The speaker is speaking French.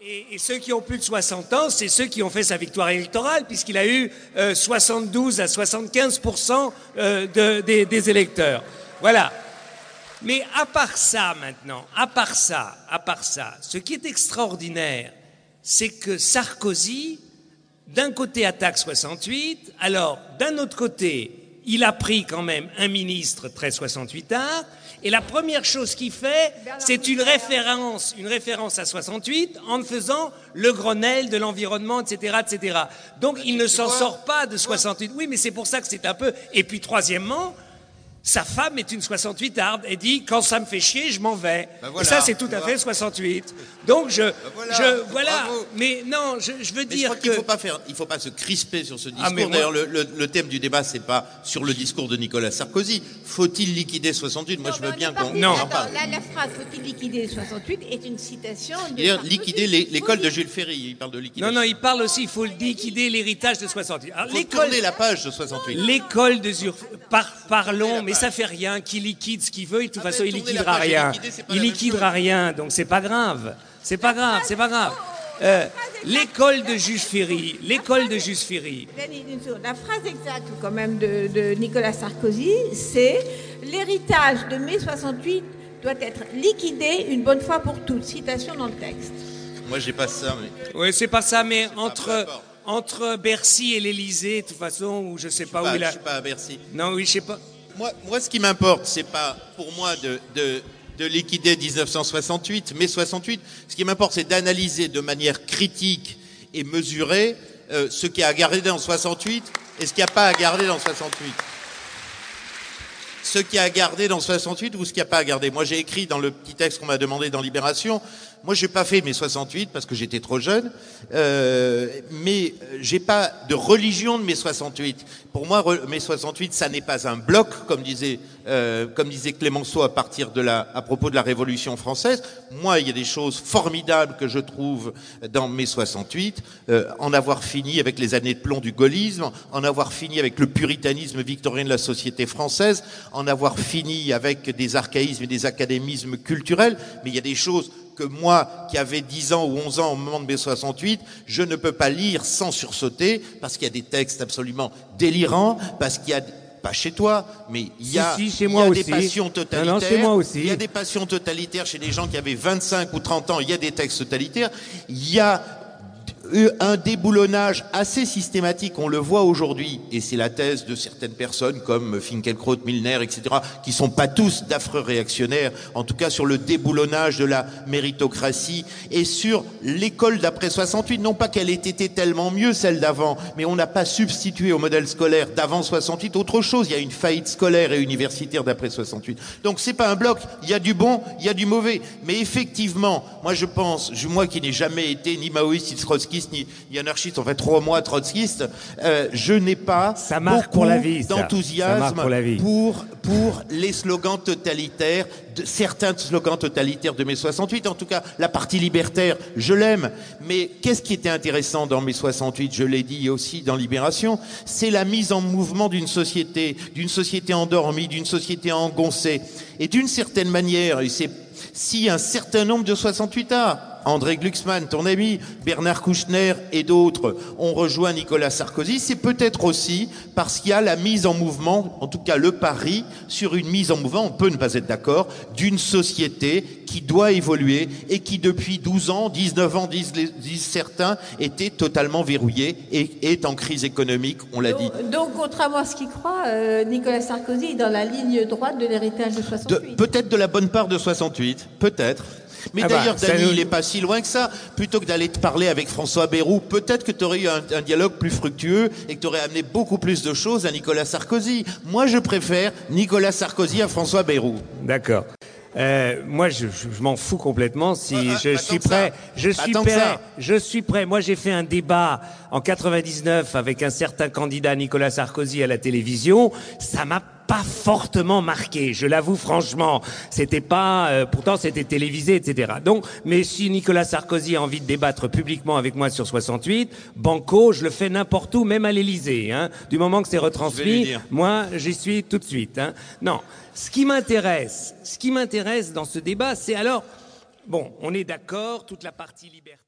Et, ceux qui ont plus de 60 ans, c'est ceux qui ont fait sa victoire électorale, puisqu'il a eu euh, 72 à 75 euh, de, des, des électeurs. Voilà. Mais à part ça maintenant, à part ça, à part ça, ce qui est extraordinaire, c'est que Sarkozy, d'un côté attaque 68, alors d'un autre côté, il a pris quand même un ministre très 68 art, et la première chose qu'il fait, c'est une référence, une référence à 68 en faisant le Grenelle de l'environnement, etc., etc. Donc il ne s'en sort pas de 68. Oui, mais c'est pour ça que c'est un peu. Et puis troisièmement, sa femme est une 68 arde et dit quand ça me fait chier, je m'en vais. Ben et ça, c'est tout à vois. fait 68. Donc je, voilà, je, voilà. Mais non, je, je veux Mais je dire crois que qu'il faut pas faire, il faut pas se crisper sur ce discours. Ah, mais moi- D'ailleurs, le, le- le thème du débat, c'est pas sur le discours de Nicolas Sarkozy. Faut-il liquider 68 Moi, je veux bien qu'on Non. on en parle. La, la phrase faut-il liquider 68 est une citation de. D'ailleurs, liquider l'école de Jules Ferry. Il parle de non, liquidation. non, il parle aussi. Il faut liquider l'héritage de 68. Alors, faut l'école, tourner la page de 68. l'école de Zur... par, parlons, mais. Ça fait rien. Qui liquide ce qu'il veut, et de toute Ah, façon, ben, il tourner la liquidera page rien. Il liquidera rien, donc c'est pas grave. C'est pas grave, c'est pas grave. Euh, l'école de Jules Ferry, l'école de Jules Ferry. La phrase exacte quand même de, de Nicolas Sarkozy, c'est l'héritage de mai 68 doit être liquidé une bonne fois pour toutes. Citation dans le texte. Moi, j'ai pas ça, mais Oui, c'est pas ça, mais entre, entre Bercy et l'Élysée, de toute façon, ou je sais pas pas, où il je a. suis pas à Bercy. Non, oui, je sais pas. Moi, moi, ce qui m'importe, c'est pas pour moi de, de, de liquider 1968, mais 68. Ce qui m'importe, c'est d'analyser de manière critique et mesurée euh, ce qu'il y a à garder dans 68 et ce qu'il n'y a pas à garder dans 68. Ce qu'il y a à garder dans 68 ou ce qu'il n'y a pas à garder. Moi, j'ai écrit dans le petit texte qu'on m'a demandé dans Libération. Moi, j'ai pas fait mes 68 parce que j'étais trop jeune, euh, mais euh, j'ai pas de religion de mes 68. Pour moi, mes 68, ça n'est pas un bloc, comme disait, euh, comme disait Clémenceau à partir de la, à propos de la Révolution française. Moi, il y a des choses formidables que je trouve dans mes 68, euh, en avoir fini avec les années de plomb du gaullisme, en avoir fini avec le puritanisme victorien de la société française, en avoir fini avec des archaïsmes et des académismes culturels, mais il y a des choses que moi, qui avais 10 ans ou 11 ans au moment de mai 68, je ne peux pas lire sans sursauter, parce qu'il y a des textes absolument délirants, parce qu'il y a pas chez toi, mais il y a, Si, si, chez il y moi a aussi. des passions Non, totalitaires. non, chez moi aussi. Il y a des passions totalitaires chez des gens qui avaient 25 ou 30 ans. Il y a des textes totalitaires. Il y a un déboulonnage assez systématique, on le voit aujourd'hui, et c'est la thèse de certaines personnes comme Finkielkraut, Milner, etc., qui sont pas tous d'affreux réactionnaires, en tout cas sur le déboulonnage de la méritocratie et sur l'école d'après 68. Non pas qu'elle ait été tellement mieux celle d'avant, mais on n'a pas substitué au modèle scolaire d'avant 68 autre chose. Il y a une faillite scolaire et universitaire d'après 68. Donc c'est pas un bloc. Il y a du bon, il y a du mauvais. Mais effectivement, moi je pense, moi qui n'ai jamais été ni maoïste, ni trotskiste, ni, ni anarchiste, en fait trois mois trotskiste, euh, je n'ai pas Ça marque beaucoup pour la vie, d'enthousiasme pour la vie. pour, pour les slogans totalitaires, de, certains slogans totalitaires de mai 68, en tout cas la partie libertaire, je l'aime. Mais qu'est-ce qui était intéressant dans mai 68, je l'ai dit aussi dans Libération, c'est la mise en mouvement d'une société, d'une société endormie, d'une société engoncée. Et d'une certaine manière, et c'est si un certain nombre de 68 ans, André Glucksmann, ton ami, Bernard Kouchner et d'autres ont rejoint Nicolas Sarkozy, c'est peut-être aussi parce qu'il y a la mise en mouvement, en tout cas le pari, sur une mise en mouvement, on peut ne pas être d'accord, d'une société qui doit évoluer et qui depuis 12 ans, 19 ans disent, les- disent certains, était totalement verrouillée et est en crise économique, on l'a dit. Donc, contrairement à ce qu'il croit, euh, Nicolas Sarkozy est dans la ligne droite de l'héritage De- 68. Peut-être de la bonne part de 68, peut-être. Mais Ah bah, d'ailleurs, ça Dany, nous- il n'est pas si loin que ça. Plutôt que d'aller te parler avec François Bayrou, peut-être que tu aurais eu un, un dialogue plus fructueux et que tu aurais amené beaucoup plus de choses à Nicolas Sarkozy. Moi, je préfère Nicolas Sarkozy à François Bayrou. D'accord. Euh, moi, je, je- je m'en fous complètement. Si Ah, ah, je suis prêt, je suis tant que prêt. ça. Je suis prêt. Moi, j'ai fait un débat en 99 avec un certain candidat Nicolas Sarkozy à la télévision. Ça m'a pas fortement marqué. Je l'avoue franchement. C'était pas. euh, pourtant, c'était télévisé, etc. Donc, mais si Nicolas Sarkozy a envie de débattre publiquement avec moi sur 68, banco, je le fais n'importe où, même à l'Élysée. Hein. Du moment que c'est retransmis, moi, j'y suis tout de suite. Hein. Non, ce qui m'intéresse, ce qui m'intéresse dans ce débat, c'est alors, bon, on est d'accord, toute la partie liberté.